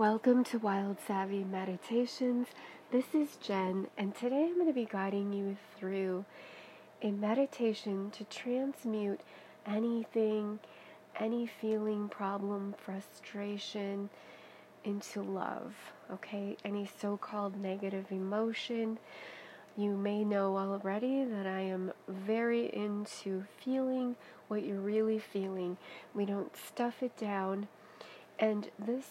Welcome to Wild Savvy Meditations. This is Jen, and today I'm going to be guiding you through a meditation to transmute anything, any feeling, problem, frustration into love. Okay, any so called negative emotion. You may know already that I am very into feeling what you're really feeling. We don't stuff it down. And this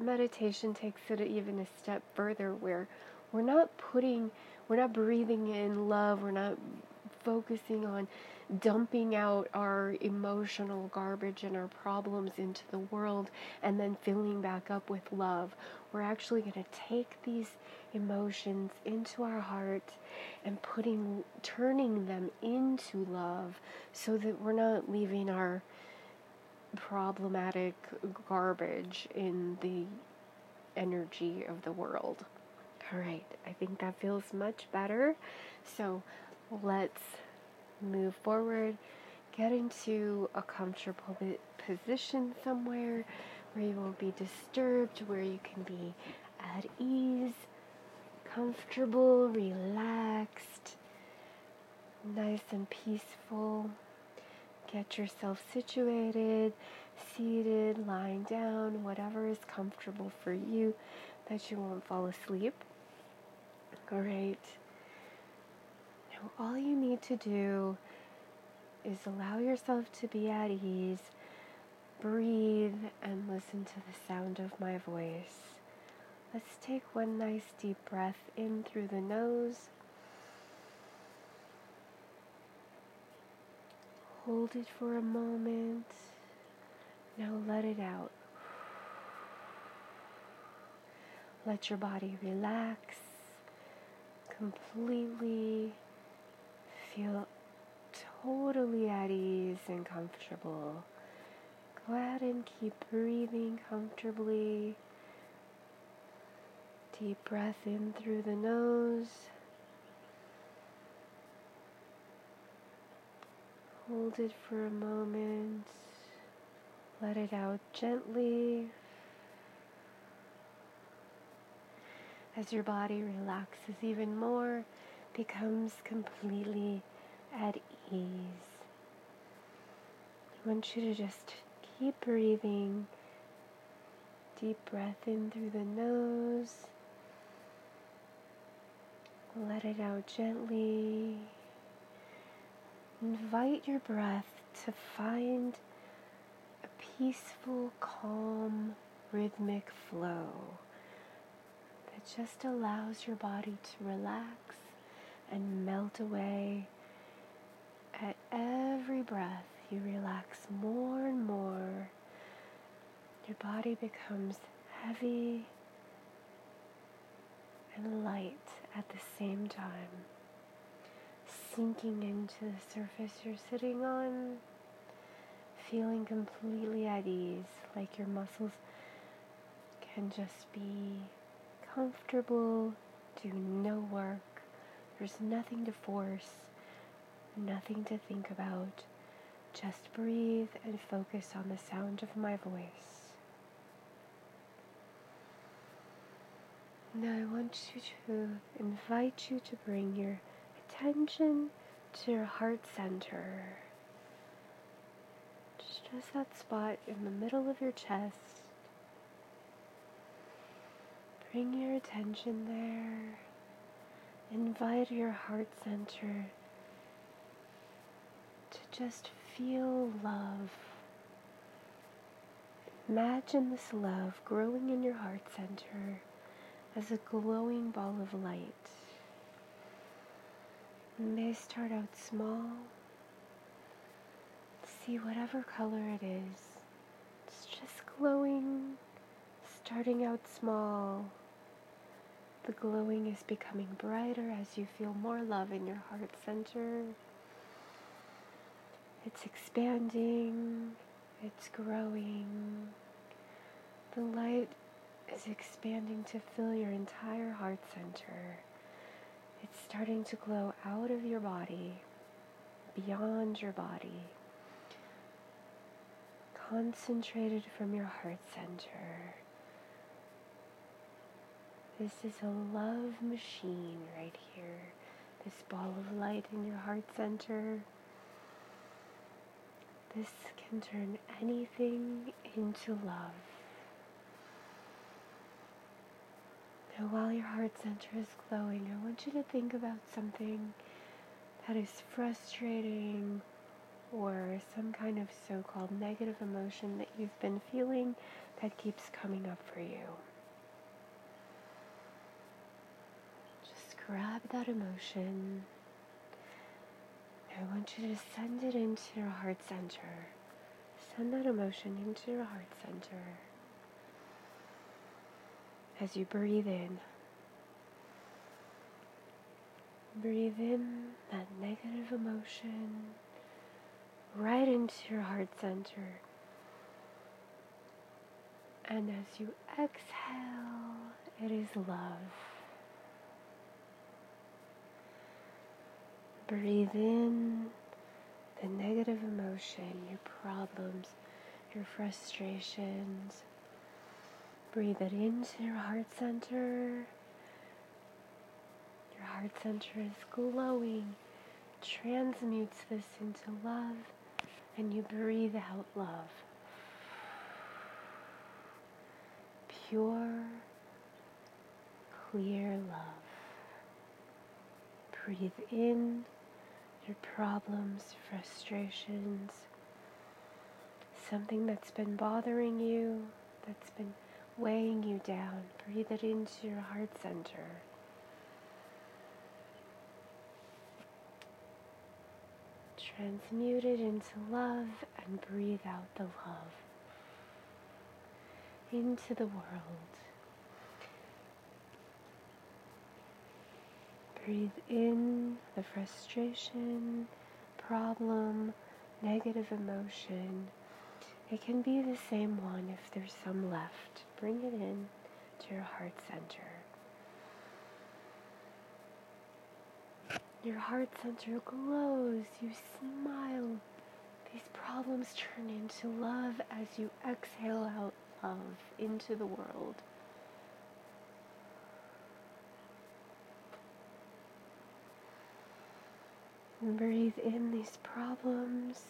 meditation takes it even a step further where we're not putting, we're not breathing in love, we're not focusing on dumping out our emotional garbage and our problems into the world and then filling back up with love. We're actually going to take these emotions into our heart and putting turning them into love so that we're not leaving our problematic garbage in the energy of the world. All right, I think that feels much better. So let's move forward, get into a comfortable position somewhere where you won't be disturbed, where you can be at ease, comfortable, relaxed, nice and peaceful. Get yourself situated, seated, lying down, whatever is comfortable for you that you won't fall asleep. All right. Now, all you need to do is allow yourself to be at ease, breathe, and listen to the sound of my voice. Let's take one nice deep breath in through the nose Hold it for a moment. Now let it out. Let your body relax completely. Feel totally at ease and comfortable. Go ahead and keep breathing comfortably. Deep breath in through the nose. Hold it for a moment. Let it out gently. As your body relaxes even more, becomes completely at ease. I want you to just keep breathing. Deep breath in through the nose. Let it out gently. Invite your breath to find a peaceful, calm, rhythmic flow that just allows your body to relax and melt away. At every breath, you relax more and more. Your body becomes heavy and light at the same time sinking into the surface you're sitting on, feeling completely at ease, like your muscles can just be comfortable, do no work. There's nothing to force, nothing to think about. Just breathe and focus on the sound of my voice. Now I want you to invite you to bring your attention to your heart center. Just that spot in the middle of your chest. Bring your attention there. Invite your heart center to just feel love. Imagine this love growing in your heart center as a glowing ball of light. It may start out small. See whatever color it is. It's just glowing, starting out small. The glowing is becoming brighter as you feel more love in your heart center. It's expanding, it's growing. The light is expanding to fill your entire heart center. It's starting to glow out of your body, beyond your body, concentrated from your heart center. This is a love machine right here. This ball of light in your heart center. This can turn anything into love. Now, while your heart center is glowing, I want you to think about something that is frustrating or some kind of so called negative emotion that you've been feeling that keeps coming up for you. Just grab that emotion. I want you to send it into your heart center. Send that emotion into your heart center. As you breathe in, breathe in that negative emotion right into your heart center. And as you exhale, it is love. Breathe in the negative emotion, your problems, your frustrations. Breathe it into your heart center. Your heart center is glowing, transmutes this into love, and you breathe out love. Pure, clear love. Breathe in your problems, frustrations, something that's been bothering you, that's been weighing you down. Breathe it into your heart center. Transmute it into love and breathe out the love into the world. Breathe in the frustration, problem, negative emotion. It can be the same one if there's some left. Bring it in to your heart center. Your heart center glows, you smile. These problems turn into love as you exhale out love into the world. And breathe in these problems,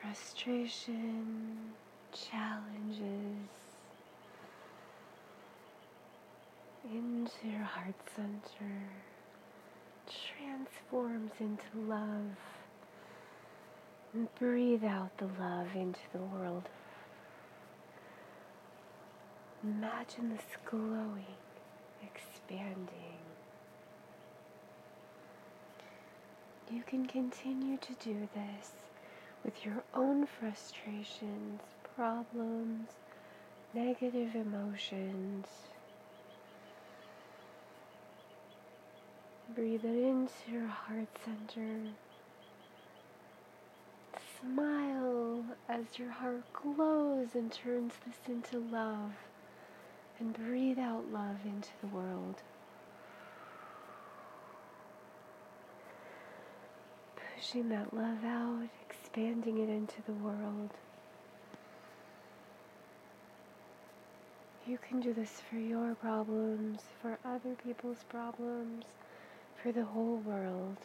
frustration, challenges into your heart center, transforms into love. And breathe out the love into the world. Imagine this glowing, expanding. You can continue to do this with your own frustrations, problems, negative emotions. Breathe it into your heart center. Smile as your heart glows and turns this into love. And breathe out love into the world. Pushing that love out, expanding it into the world. You can do this for your problems, for other people's problems, for the whole world.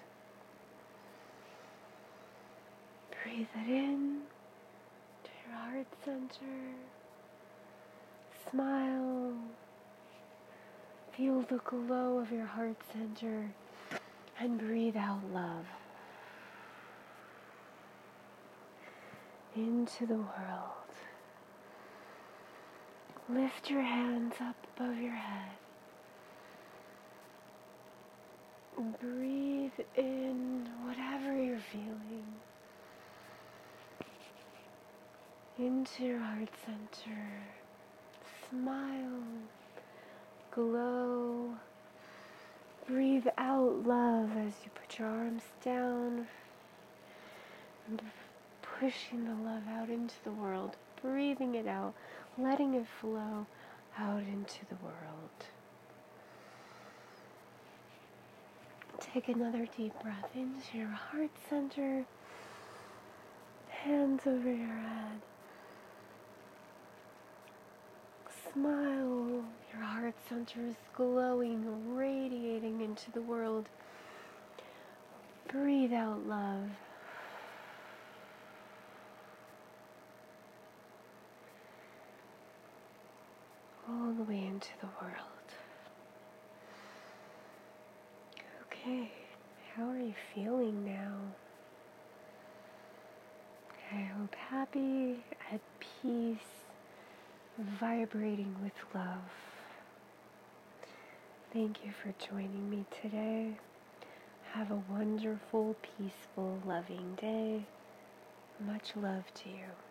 Breathe it in to your heart center. Smile. Feel the glow of your heart center and breathe out love into the world. Lift your hands up above your head. Breathe in whatever you're feeling into your heart center. Smile, glow. Breathe out love as you put your arms down pushing the love out into the world, breathing it out, letting it flow out into the world. Take another deep breath into your heart center, hands over your head. Smile, Your heart center is glowing, radiating into the world. Breathe out love. All the way into the world. Okay, how are you feeling now? I hope happy, at peace, vibrating with love. Thank you for joining me today. Have a wonderful, peaceful, loving day. Much love to you.